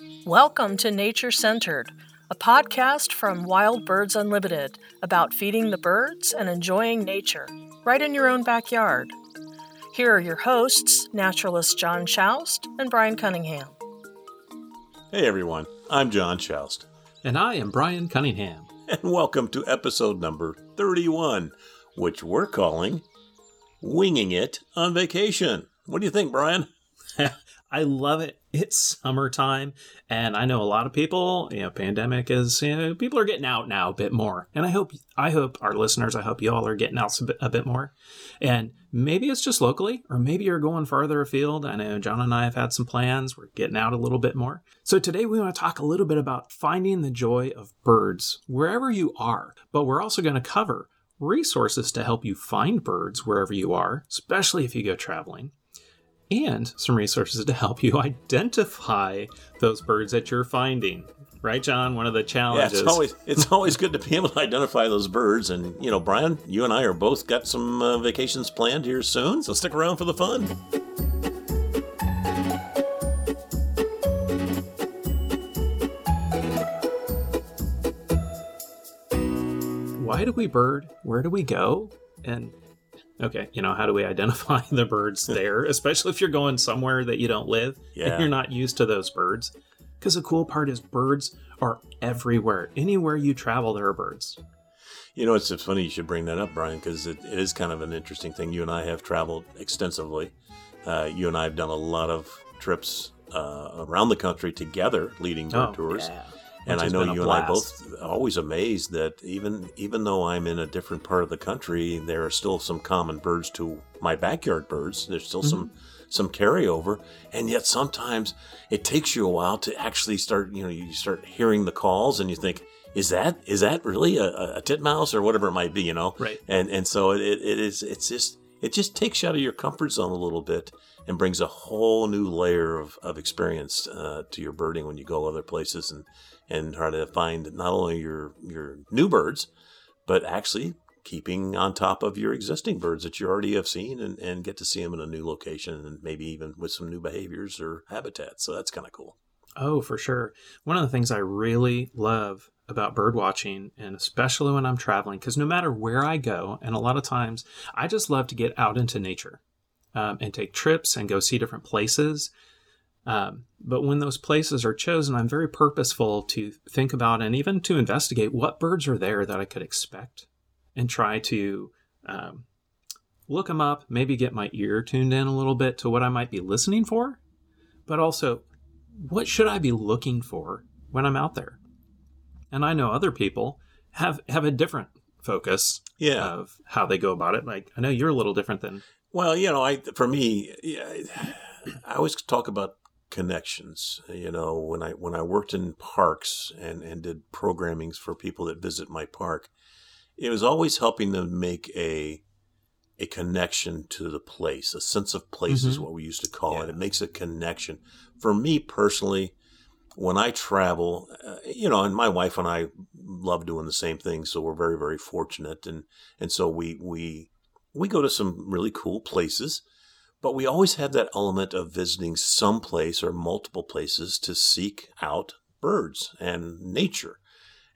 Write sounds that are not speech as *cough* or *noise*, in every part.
Welcome to Nature Centered, a podcast from Wild Birds Unlimited about feeding the birds and enjoying nature right in your own backyard. Here are your hosts, naturalist John Schaust and Brian Cunningham. Hey everyone, I'm John Schaust. And I am Brian Cunningham. *laughs* And welcome to episode number 31, which we're calling Winging It on Vacation. What do you think, Brian? *laughs* I love it. *laughs* It's summertime, and I know a lot of people. You know, pandemic is. You know, people are getting out now a bit more, and I hope, I hope our listeners, I hope you all are getting out a bit, a bit more. And maybe it's just locally, or maybe you're going farther afield. I know John and I have had some plans. We're getting out a little bit more. So today we want to talk a little bit about finding the joy of birds wherever you are, but we're also going to cover resources to help you find birds wherever you are, especially if you go traveling and some resources to help you *laughs* identify those birds that you're finding. Right, John? One of the challenges. Yeah, it's always *laughs* it's always good to be able to identify those birds. And you know, Brian, you and I are both got some uh, vacations planned here soon, so stick around for the fun. Why do we bird? Where do we go? And okay, you know, how do we *laughs* identify the birds there, *laughs* especially if you're going somewhere that you don't live Yeah. and you're not used to those birds? Because the cool part is birds are everywhere. Anywhere you travel, there are birds. You know, it's, it's funny you should bring that up, Brian, because it, it is kind of an interesting thing. You and I have traveled extensively. Uh, you and I have done a lot of trips uh, around the country together, leading bird tours. Oh, yeah. And I know you and I both always amazed that even even though I'm in a different part of the country, there are still some common birds to my backyard birds. There's still some Mm-hmm. some carryover, and yet sometimes it takes you a while to actually start. You know, you start hearing the calls, and you think, "Is that is that really a, a titmouse or whatever it might be?" You know, Right. And and so it, it is. It's just it just takes you out of your comfort zone a little bit and brings a whole new layer of, of experience uh, to your birding when you go other places and and try to find not only your your new birds, but actually keeping on top of your existing birds that you already have seen and, and get to see them in a new location and maybe even with some new behaviors or habitats. So that's kind of cool. Oh, for sure. One of the things I really love about bird watching, and especially when I'm traveling, because no matter where I go, and a lot of times I just love to get out into nature um, and take trips and go see different places. Um, but when those places are chosen, I'm very purposeful to think about and even to investigate what birds are there that I could expect and try to um, look them up, maybe get my ear tuned in a little bit to what I might be listening for, but also what should I be looking for when I'm out there? And I know other people have have a different focus Yeah. of how they go about it. Like I know you're a little different than Well, you know, I for me, I always talk about connections. You know, when I when I worked in parks and and did programmings for people that visit my park, it was always helping them make a a connection to the place. A sense of place is Mhm. what we used to call it. It makes a connection. For me personally, when I travel, uh, you know, and my wife and I love doing the same thing, so we're very very fortunate, and and so we we we go to some really cool places, but we always have that element of visiting some place or multiple places to seek out birds and nature.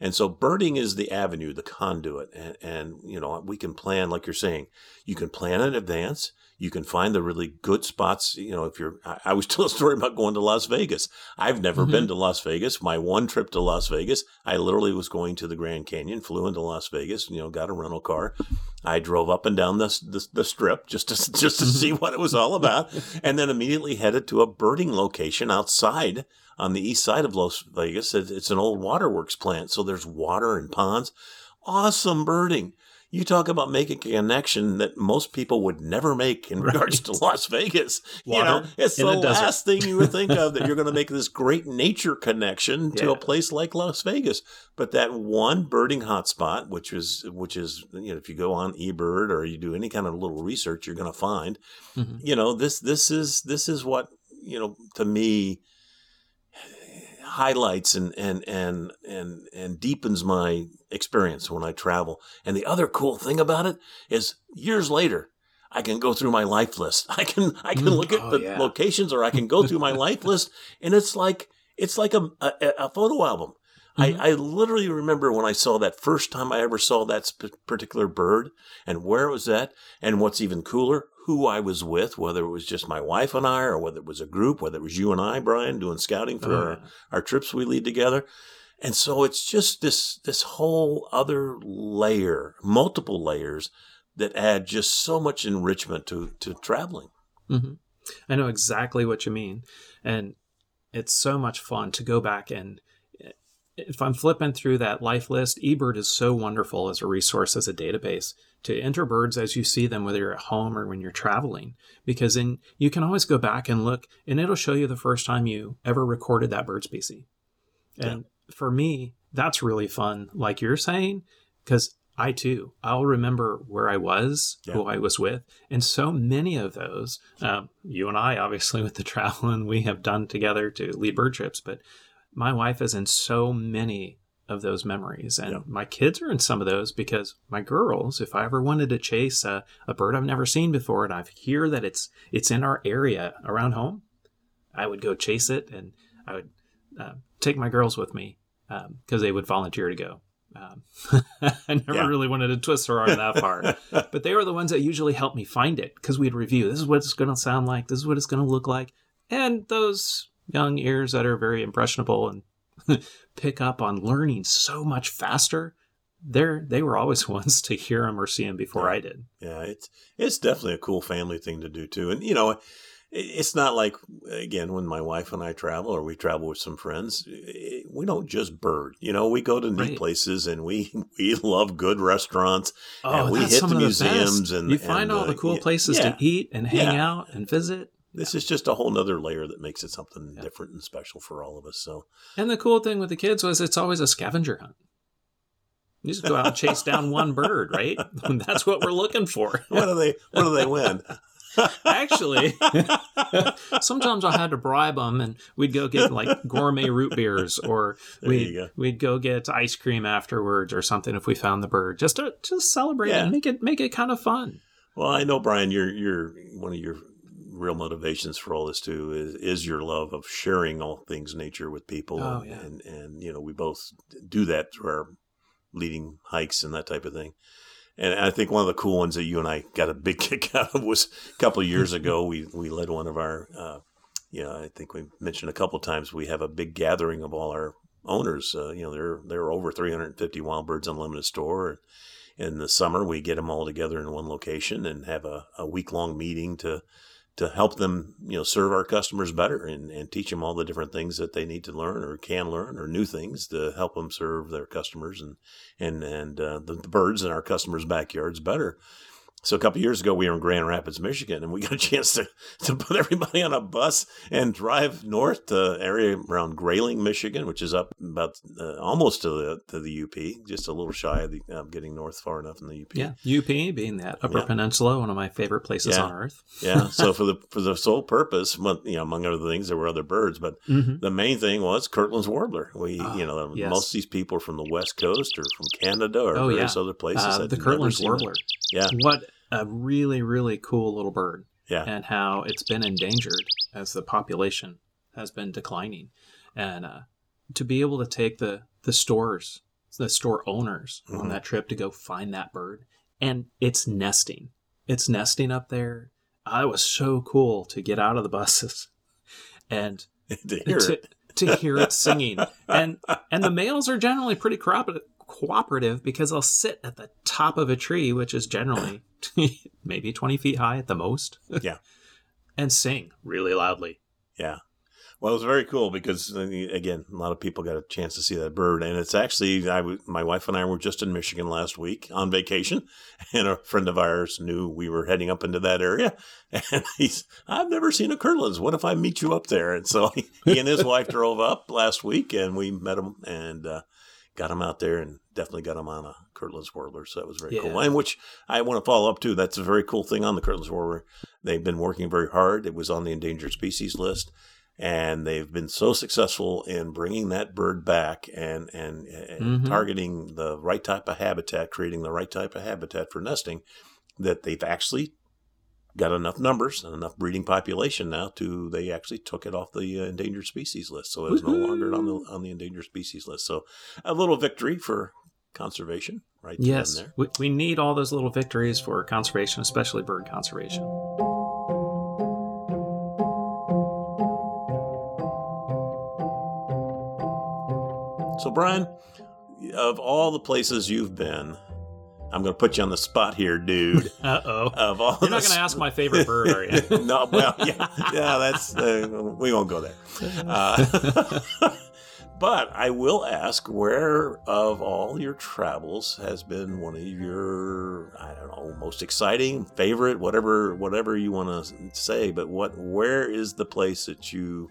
And so birding is the avenue, the conduit. And, and, you know, we can plan, like you're saying, you can plan in advance. You can find the really good spots. You know, if you're, I, I was telling a story about going to Las Vegas. I've never Mhm. been to Las Vegas. My one trip to Las Vegas, I literally was going to the Grand Canyon, flew into Las Vegas, you know, got a rental car. I drove up and down the, the, the strip just to, *laughs* just to see what it was all about. *laughs* And then immediately headed to a birding location outside on the east side of Las Vegas. It- It's an old waterworks plant. So there's water and ponds. Awesome birding. You talk about making a connection that most people would never make in regards to Las Vegas. You know, it's the the last thing you would think of that you're *laughs* going to make this great nature connection to a place like Las Vegas. But that one birding hotspot, which is which is you know, if you go on eBird or you do any kind of little research, you're going to find, Mhm. you know, this this is this is what you know to me highlights and and and and and deepens my experience when I travel. And the other cool thing about it is years later I can go through my life list. *laughs* I can I can Mm, look at oh, the yeah. locations or I can go through my life list and it's like it's like a, a, a photo album. Mhm. I, I literally remember when I saw that first time I ever saw that sp- particular bird and where it was at. And what's even cooler, who I was with, whether it was just my wife and I, or whether it was a group, whether it was you and I, Brian, doing scouting for Oh, our, yeah. our trips we lead together. And so it's just this this whole other layer, multiple layers that add just so much enrichment to to traveling. Mm-hmm. I know exactly what you mean. And it's so much fun to go back and if I'm flipping through that life list, eBird is so wonderful as a resource, as a database to enter birds as you see them, whether you're at home or when you're traveling, because then you can always go back and look and it'll show you the first time you ever recorded that bird species. And for me, that's really fun, like you're saying, because I too, I'll remember where I was, who I was with, and so many of those. Um, you and I, obviously, *laughs* with the traveling we have done together to lead bird trips, but my wife is in so many of those memories, and Yeah. my kids are in some of those because my girls, if I ever wanted to chase a, a bird I've never seen before, and I hear that it's it's in our area around home, I would go chase it, and I would uh, take my girls with me because they would volunteer to go. Um, *laughs* I never Yeah. really wanted to twist her arm that far, *laughs* but they were the ones that usually helped me find it because we'd review. This is what it's going to sound like. This is what it's going to look like, and those young ears that are very impressionable and *laughs* pick up on learning so much faster. They're they were always *laughs* ones to hear them or see them before I did. Yeah, it's it's definitely a cool family thing to do too. And you know, it's not like again when my wife and I travel or we travel with some friends, we don't just bird. You know, we go to neat Right. places and we *laughs* we love good restaurants. Oh, And we hit some the of the museums and- you find and, all uh, the cool places yeah. to eat and hang Yeah. out and visit. This is just a whole nother layer that makes it something Yeah. different and special for all of us. So And the cool thing with the kids was it's always a scavenger hunt. You just go out and chase down one bird, right? *laughs* That's what we're looking for. *laughs* what do they what do they win? Actually, *laughs* sometimes I had to bribe them, and we'd go get like gourmet root beers, or we'd, go. we'd go get ice cream afterwards, or something if we found the bird, just to just celebrate Yeah. and make it make it kind of fun. Well, I know, Brian, you're you're one of your real motivations for all this too is, is your love of sharing all things nature with people. Oh, and, yeah. and and you know we both do that through our leading hikes and that type of thing. And I think one of the cool ones that you and I got a big *laughs* kick out of was a couple of years ago. We we led one of our, uh, you know, I think we mentioned a couple of times we have a big gathering of all our owners. Uh, you know, there there are over 350 Wild Birds Unlimited store. In the summer, we get them all together in one location and have a, a week long meeting to to help them, you know, serve our customers better and, and teach them all the different things that they need to learn or can learn or new things to help them serve their customers and and and uh, the, the birds in our customers' backyards better. So a couple years ago, we were in Grand Rapids, Michigan, and we got a chance to, to put everybody on a bus and drive north to area around Grayling, Michigan, which is up about uh, almost to the to the UP, just a little shy of the, uh, getting north far enough in the UP. Yeah, UP being that Upper Yeah. Peninsula, one of my favorite places Yeah. on earth. yeah. *laughs* So for the for the sole purpose, you know, among other things, there were other birds, but Mm-hmm. the main thing was Kirtland's warbler. We, Ah, you know, yes. most of these people are from the West Coast or from Canada or Oh, various yeah. other places. Uh, the Kirtland's seen it. warbler. Yeah, What a really, really cool little bird. yeah, and how it's been endangered as the population has been declining. And uh, to be able to take the, the stores, the store owners on Mhm. that trip to go find that bird, and it's nesting. It's nesting up there. I was so cool to get out of the buses *laughs* and *laughs* to hear to, it. to hear it singing. And and the males are generally pretty cooperative, cooperative because they'll sit at the top of a tree, which is generally *laughs* maybe 20 feet high at the most. *laughs* Yeah. and sing really loudly. Yeah. Well, it was very cool because uh, again, a lot of people got a chance to see that bird, and it's actually I, w- my wife and I were just in Michigan last week on vacation, *laughs* and a friend of ours knew we were heading up into that area, and he's I've never seen a Kirtland's. What if I meet you up there? And so he, he and his wife drove up last week, and we met him and uh, got him out there, and definitely got him on a Kirtland's warbler. So that was very cool. Yeah. And which I want to follow up too. That's a very cool thing on the Kirtland's warbler. They've been working very hard. It was on the endangered species list and they've been so successful in bringing that bird back and and, and Mhm. targeting the right type of habitat, creating the right type of habitat for nesting, that they've actually got enough numbers and enough breeding population now to they actually took it off the uh, endangered species list, so it's no longer on the on the endangered species list. So a little victory for conservation, right? Yes, there. we, we need all those little victories for conservation, especially bird conservation. So Brian, of all the places you've been, I'm going to put you on the spot here, dude. *laughs* Uh oh. Of all You're not going to ask my favorite bird, are you? *laughs* no, well, yeah, yeah, that's uh, we won't go there. Uh, *laughs* but I will ask, where of all your travels has been one of your, I don't know, most exciting, favorite, whatever, whatever you want to say. But what, where is the place that you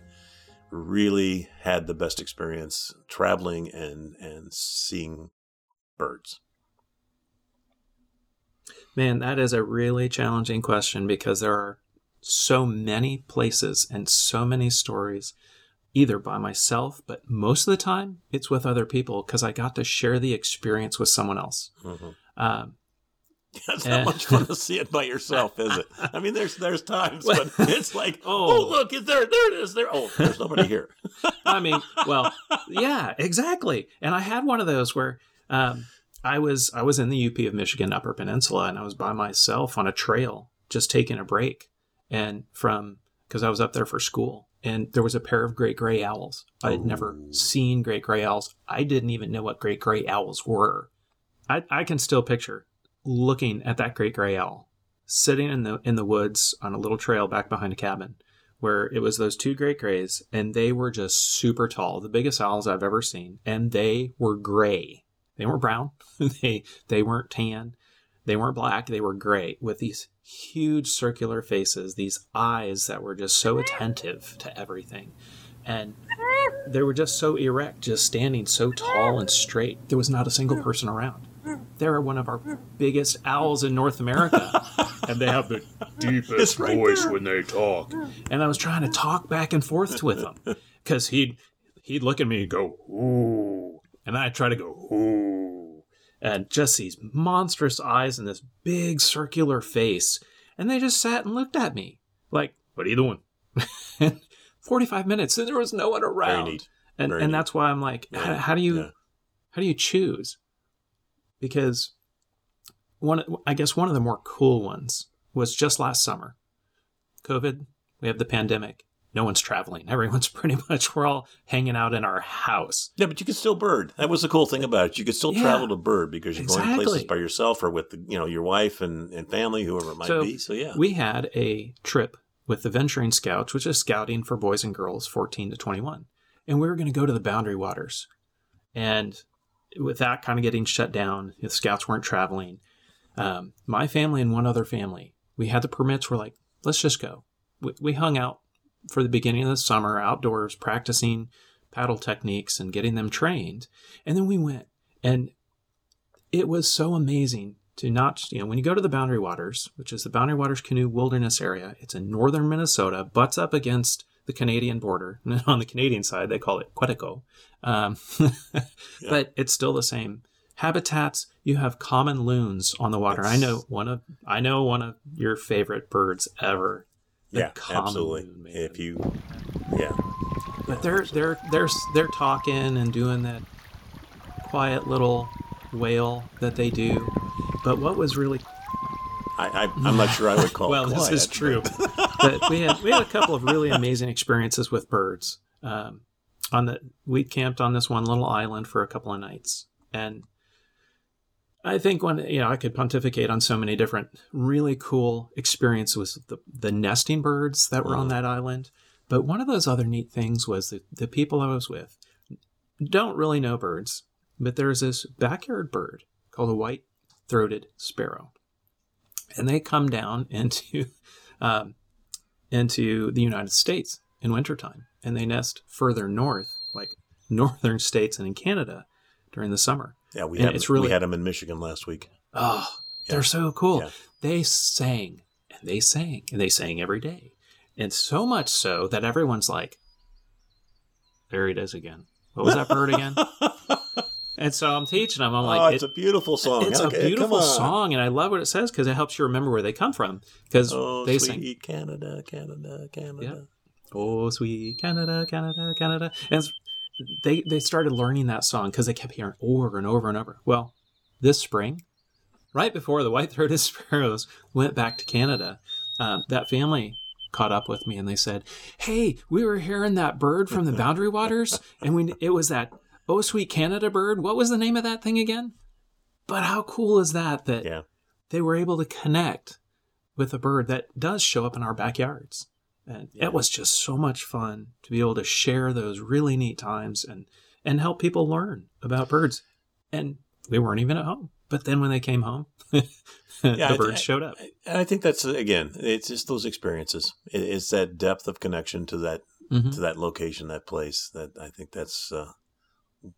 really had the best experience traveling and and seeing birds? Man, that is a really challenging question because there are so many places and so many stories, either by myself, but most of the time it's with other people because I got to share the experience with someone else. Mhm. Um, *laughs* It's not much fun to see it by yourself, is it? I mean, there's there's times, but *laughs* it's like, Oh. oh, look, is there? There it is. There. Oh, there's nobody here. *laughs* I mean, well, yeah, exactly. And I had one of those where um, I was I was in the UP of Michigan Upper Peninsula, and I was by myself on a trail, just taking a break, and from because I was up there for school, and there was a pair of great gray owls. I had never seen great gray owls. I didn't even know what great gray owls were. I, I can still picture looking at that great gray owl sitting in the in the woods on a little trail back behind a cabin where it was those two great grays and they were just super tall the biggest owls i've ever seen and they were gray they weren't brown. *laughs* They they weren't tan. They weren't black. They were gray with these huge circular faces these eyes that were just so attentive to everything. And they were just so erect just standing so tall and straight. There was not a single person around. They're one of our biggest owls in north america. *laughs* And they have the deepest right voice there. when they talk. And I was trying to talk back and forth with him because he'd he'd look at me and go ooh, and I'd try to go ooh, and just these monstrous eyes and this big circular face, and they just sat and looked at me like, "What are you doing?" *laughs* Forty-five minutes, and there was no one around, and Very and neat. that's why I'm like, how, Yeah, how do you yeah. how do you choose? Because one, I guess one of the more cool ones was just last summer. COVID, we have the pandemic. No one's traveling. *laughs* Everyone's pretty much, we're all hanging out in our house. Yeah, but you could still bird. That was the cool thing about it. You could still Yeah. travel to bird because you're going places by yourself or with you know your wife and, and family, whoever it might So, be. So yeah, We had a trip with the Venturing Scouts, which is scouting for boys and girls 14 to 21. And we were going to go to the Boundary Waters. And with that kind of getting shut down, the scouts weren't traveling. Um, my family and one other family, we had the permits. We're like, let's just go. We, we hung out for the beginning of the summer outdoors, practicing paddle techniques and getting them trained. And then we went. And it was so amazing to not, you know, when you go to the Boundary Waters, which is the Boundary Waters Canoe Wilderness Area, it's in northern Minnesota, butts up against the Canadian border. And *laughs* on the Canadian side, they call it Quetico. Um, *laughs* But it's still the same. Habitats, you have common loons on the water. I know one of I know one of your favorite birds ever. The yeah, absolutely. loon, man. if you, yeah, But they're they're they're they're talking and doing that quiet little wail that they do. But what was really I, I I'm not sure I would call *laughs* well, it this is true. but we had we had a couple of really amazing experiences with birds. Um, on the we camped on this one little island for a couple of nights, and I think when you know I could pontificate on so many different really cool experiences with the the nesting birds that were on Mhm. that island. But one of those other neat things was that the people I was with don't really know birds, but there's this backyard bird called a white throated sparrow and they come down *laughs* into um, into the United States in wintertime, and they nest further north, like northern states and in Canada during the summer. Yeah, we And had it's we had them in Michigan last week. Oh, Yeah. they're so cool. Yeah. They sang and they sang and they sang every day, and so much so that everyone's like, "There it is again." What was that bird again? *laughs* And so I'm teaching them. I'm oh, like, it's it- a beautiful song. it's Okay, a beautiful song, and I love what it says because it helps you remember where they come from. Because Oh, they sweet sing, Canada, Canada, Canada. "Oh, sweet Canada, Canada, Canada," and it's- they they started learning that song because they kept hearing over and over and over. Well, this spring, right before the white-throated *laughs* sparrows went back to Canada, um, that family caught up with me and they said, "Hey, we were hearing that bird from the Boundary Waters, and we it was that oh sweet Canada bird. What was the name of that thing again?" But how cool is that? That Yeah. they were able to connect with a bird that does show up in our backyards. And Yeah. it was just so much fun to be able to share those really neat times and and help people learn about birds. And we weren't even at home. But then when they came home, *laughs* the I- birds I- showed up. And I think that's again, it's just those experiences. It, it's that depth of connection to that Mhm. to that location, that place. That I think that's uh,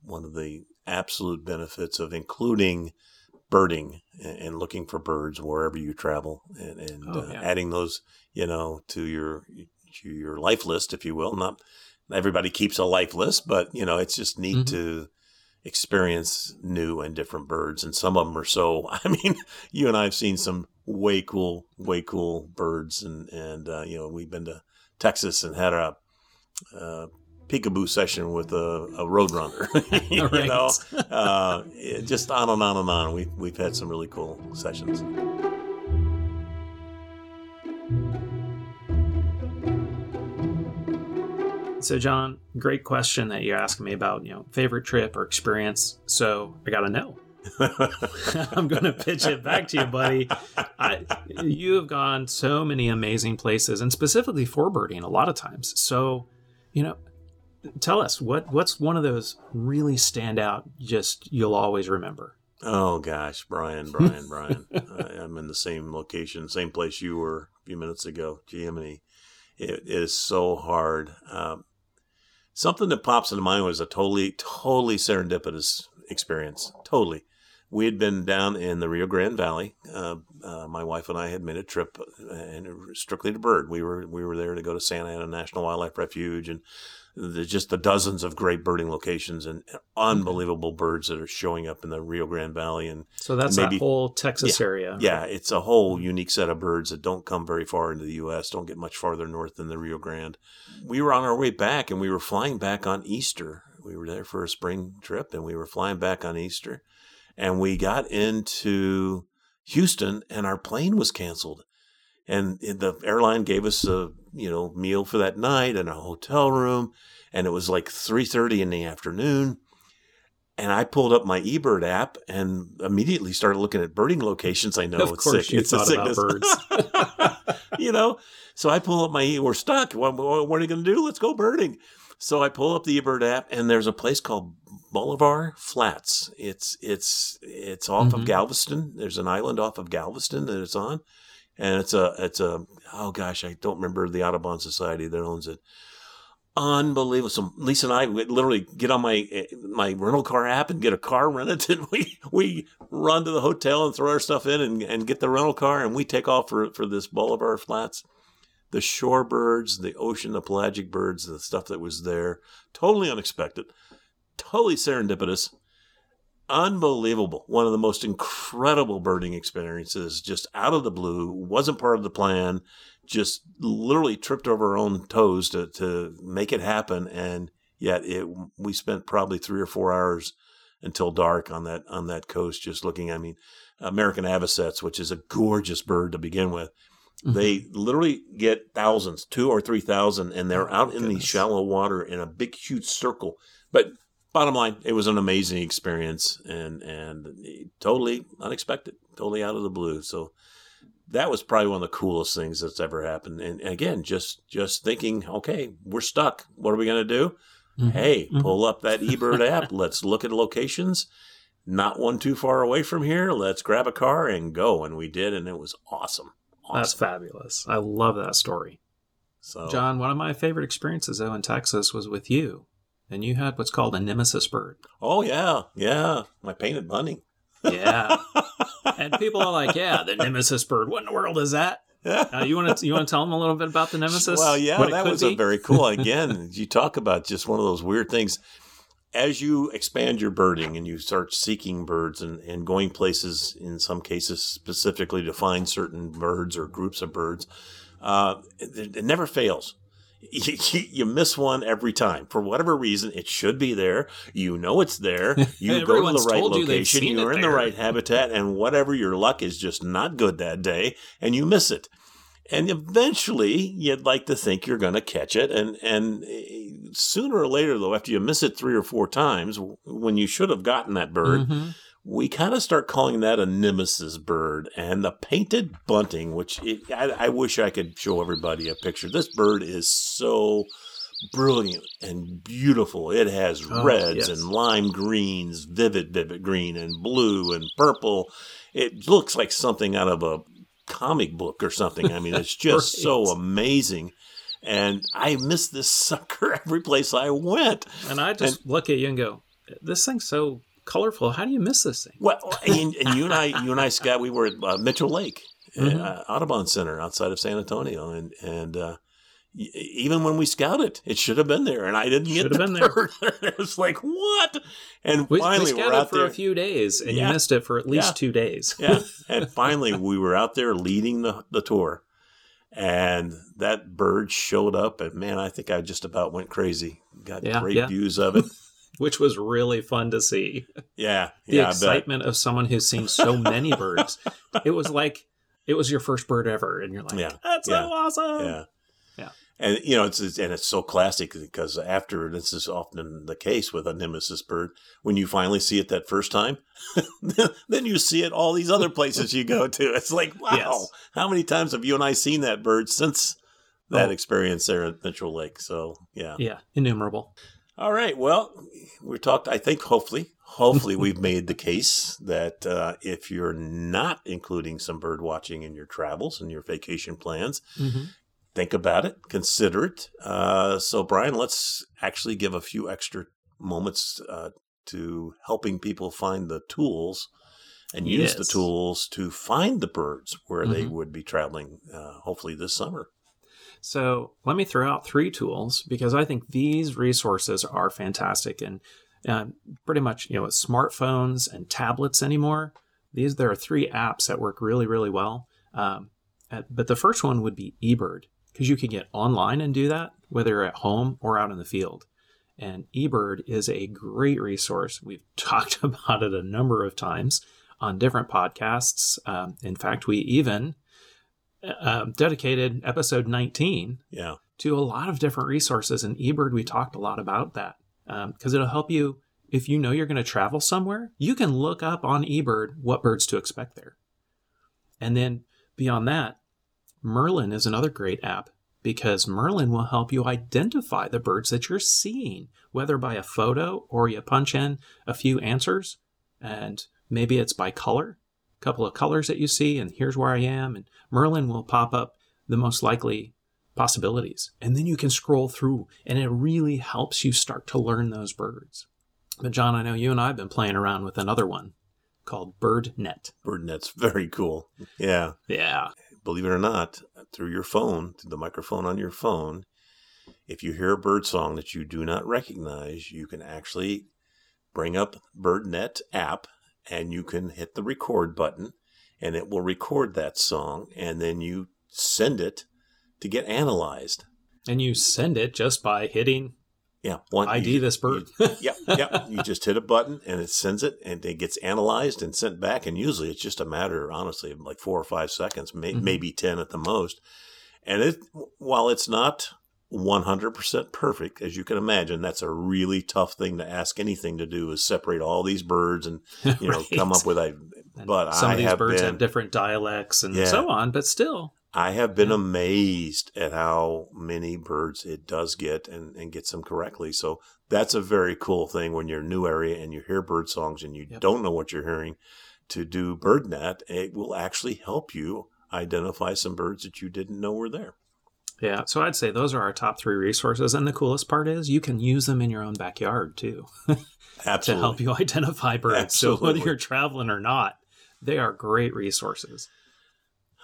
one of the absolute benefits of including birding and, and looking for birds wherever you travel, and, and Oh, uh, yeah. adding those, you know, to your to your life list, if you will. Not everybody keeps a life list, but you know, it's just neat Mhm. to experience new and different birds and some of them are so *laughs* i mean you and i have seen some way cool way cool birds and and uh, you know we've been to texas and had a uh, peekaboo session with a, a roadrunner *laughs* you *laughs* Right. know uh, just on and on and on we, we've had some really cool sessions So, John, great question that you're asking me about, you know, favorite trip or experience. So, I got to know. *laughs* I'm going to pitch it back to you, buddy. I, you have gone so many amazing places, and specifically for birding a lot of times. So, you know, tell us what what's one of those really stand out, just you'll always remember. Oh gosh, Brian, Brian, Brian. *laughs* I, I'm in the same location, same place you were a few minutes ago. Jiminy, it, it is so hard. Um, something that pops into mind was a totally, totally serendipitous experience. Totally. We had been down in the Rio Grande Valley. Uh, uh, my wife and I had made a trip, uh, and strictly to bird. We were we were there to go to Santa Ana National Wildlife Refuge, and the, just the dozens of great birding locations and unbelievable birds that are showing up in the Rio Grande Valley. And So that's Maybe- that whole Texas area. yeah, it's a whole unique set of birds that don't come very far into the U.S., don't get much farther north than the Rio Grande. We were on our way back and we were flying back on Easter. We were there for a spring trip and we were flying back on Easter. And we got into Houston and our plane was canceled. And the airline gave us a you know meal for that night and a hotel room, and it was like three thirty in the afternoon. And I pulled up my eBird app and immediately started looking at birding locations. I know of it's course sick. you it's a thought about birds. *laughs* you know, so I pull up my e. We're stuck. What, what, are you going to do? Let's go birding. So I pull up the eBird app, and there's a place called Bolivar Flats. It's it's it's off of Mhm. Galveston. There's an island off of Galveston that it's on, and it's a it's a oh gosh, I don't remember the Audubon Society that owns it. Unbelievable. So Lisa and I literally get on my my rental car app and get a car *laughs* rented, and we we run to the hotel and throw our stuff in and, and get the rental car, and we take off for for this Bolivar Flats. The shorebirds, the ocean, the pelagic birds, the stuff that was there, totally unexpected, totally serendipitous, unbelievable. One of the most incredible birding experiences, just out of the blue, wasn't part of the plan, just literally tripped over our own toes to, to make it happen. And yet it, we spent probably three or four hours until dark on that, on that coast, just looking, I mean, American avocets, which is a gorgeous bird to begin with. Mm-hmm. They literally get thousands, two or three thousand, and they're Oh, out in the shallow water in a big, huge circle. But bottom line, it was an amazing experience and and totally unexpected, totally out of the blue. So that was probably one of the coolest things that's ever happened. And again, just just thinking, okay, we're stuck. What are we gonna do? Mhm. Hey, Mhm. pull up that eBird app. *laughs* Let's look at locations. Not one too far away from here. Let's grab a car and go. And we did, and it was awesome. That's fabulous. I love that story. So John, one of my favorite experiences though in Texas was with you. And you had what's called a nemesis bird. Oh yeah, yeah. My painted bunting. Yeah. *laughs* and people are like, yeah, the nemesis bird. What in the world is that? Uh, you want to you want to tell them a little bit about the nemesis? Well, yeah, that was a very cool. *laughs* Again, you talk about just one of those weird things. as you expand your birding and you start seeking birds and, and going places, in some cases specifically to find certain birds or groups of birds, uh, it, it never fails. *laughs* You, you miss one every time for whatever reason. It should be there. You know it's there. *laughs* You go to the right location. You you're in there. the right habitat, and whatever your luck is just not good that day, and you miss it. And eventually, you'd like to think you're going to catch it, and and eh, sooner or later, though, after you miss it three or four times, when you should have gotten that bird, mm-hmm we kind of start calling that a nemesis bird. And the painted bunting, which it, I, I, wish I could show everybody a picture. This bird is so brilliant and beautiful. It has oh, reds yes. and lime greens, vivid, vivid green, and blue and purple. It looks like something out of a comic book or something. I mean, *laughs* it's just right. so amazing. And I miss this *laughs* sucker every place I went. And I just and, look at you and go, this thing's so colorful. How do you miss this thing? Well, and, and you and I, you and I, Scott, we were at uh, Mitchell Lake, uh, mm-hmm. uh, Audubon Center outside of San Antonio, and and uh, even when we scouted, it should have been there, and I didn't should get the been bird. there. *laughs* it was like what? And we, finally, we scouted are out for there. a few days, and yeah. you missed it for at least yeah. two days. yeah, *laughs* and finally, we were out there leading the the tour, and that bird showed up, and man, I think I just about went crazy. Got yeah, great views of it. *laughs* which was really fun to see. Yeah. the yeah, excitement of someone who's seen so many birds. It was like it was your first bird ever, and you're like, yeah. "That's yeah. so awesome!" Yeah, yeah. And you know, it's, it's and it's so classic because after this is often the case with a nemesis bird. When you finally see it that first time, *laughs* then you see it all these other places you go to. It's like, wow, yes. how many times have you and I seen that bird since that oh. experience there at Mitchell Lake? So yeah, yeah, innumerable. All right. Well, we talked, I think, hopefully, hopefully *laughs* we've made the case that uh, if you're not including some bird watching in your travels and your vacation plans, mm-hmm. think about it, consider it. Uh, so, Brian, let's actually give a few extra moments uh, to helping people find the tools and use yes. the tools to find the birds where mm-hmm. they would be traveling, uh, hopefully this summer. So let me throw out three tools because I think these resources are fantastic and uh, pretty much you know smartphones and tablets anymore. These there are three apps that work really really well. Um, but the first one would be eBird because you can get online and do that whether at home or out in the field. And eBird is a great resource. We've *laughs* talked about it a number of times on different podcasts. Um, in fact, we even uh, dedicated episode 19 yeah. to a lot of different resources. And eBird, we talked a lot about that because um, it'll help you if you know you're going to travel somewhere. You can look up on eBird what birds to expect there. And then beyond that, Merlin is another great app because Merlin will help you identify the birds that you're seeing, whether by a photo or you punch in a few answers and maybe it's by color couple of colors that you see, and here's where I am. And Merlin will pop up the most likely possibilities. And then you can scroll through, and it really helps you start to learn those birds. But, John, I know you and I have been playing around with another one called BirdNet. BirdNet's very cool. Yeah. Yeah. Believe it or not, through your phone, through the microphone on your phone, if you hear a bird song that you do not recognize, you can actually bring up BirdNet app and you can hit the record button and it will record that song and then you send it to get analyzed. And you send it just by hitting yeah, one ID you, this bird. yeah, *laughs* yeah. You just hit a button and it sends it and it gets analyzed and sent back. And usually it's just a matter, honestly, of like four or five seconds, may, mm-hmm. maybe 10 at the most. And it, while it's not 100% perfect, as you can imagine, that's a really tough thing to ask anything to do is separate all these birds and, *laughs* you know, right. come up with a, but some I of these have birds been, have different dialects and yeah, so on, but still. I have been yeah. amazed at how many birds it does get and, and gets them correctly. So that's a very cool thing when you're in a new area and you hear bird songs and you yep. don't know what you're hearing to do BirdNet. It will actually help you identify some birds that you didn't know were there. Yeah, so I'd say those are our top three resources. And the coolest part is you can use them in your own backyard too. Absolutely. *laughs* to help you *laughs* identify birds. Absolutely. So whether you're traveling or not, they are great resources.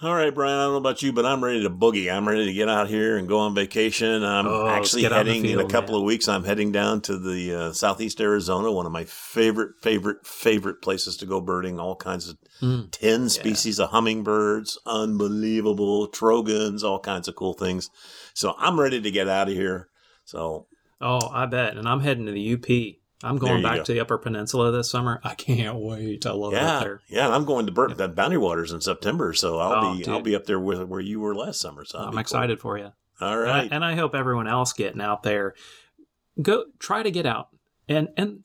All right, Brian, I don't know about you, but I'm ready to boogie. I'm ready to get out here and go on vacation. I'm Oh, actually get out in heading in a couple man. of weeks. I'm heading down to the uh, southeast Arizona, one of my favorite, favorite, favorite places to go birding. All kinds of Mm. 10 species of hummingbirds, unbelievable, trogons, all kinds of cool things. So I'm ready to get out of here. So Oh, I bet. And I'm heading to the UP. I'm going back go. to the Upper Peninsula this summer. I can't wait. I love it up yeah, there. yeah, and I'm going to Bur- the Boundary Waters in September, so I'll Oh, be I'll be up there with where you were last summer. So that'll I'm be cool. excited for you. All right, And I- And I, hope everyone else getting out there go try to get out and and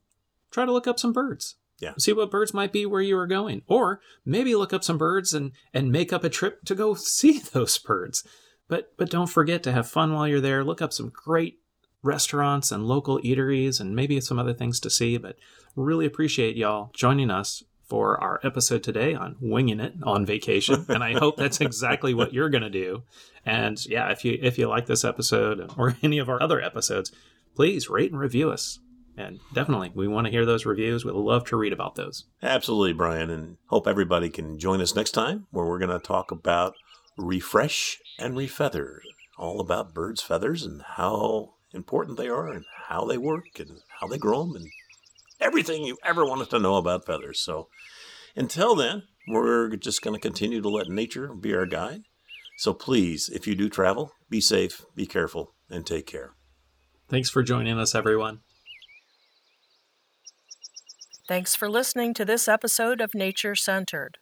try to look up some birds. Yeah. See what birds might be where you are going. Or maybe look up some birds and and make up a trip to go *laughs* see those birds. But but don't forget to have fun while you're there. Look up some great restaurants and local eateries and maybe some other things to see, but really appreciate y'all joining us for our episode today on winging it on vacation. And i hope that's exactly what you're going to do. And yeah if you if you like this episode or *laughs* any of our other episodes please rate and review us. And definitely we want to hear those reviews. We'd love to read about those. Absolutely, Brian, and hope everybody can join us next time where we're going to talk about refresh and refeather, all about birds' feathers and how important they are and how they work and how they grow them and everything you ever wanted to know about feathers. So until then, we're just going to continue to let nature be our guide. So please, if you do travel, be safe, be careful, and take care. thanks for joining us everyone Thanks for listening to this episode of Nature Centered.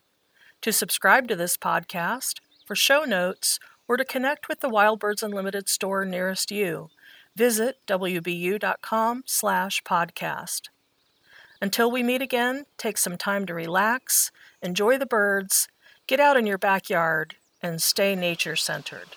To subscribe to this podcast, for show notes, or to connect with the Wild Birds Unlimited store nearest you, visit wbu.com slash podcast. Until we meet again, take some time to relax, enjoy the birds, get out in your backyard, and stay nature centered.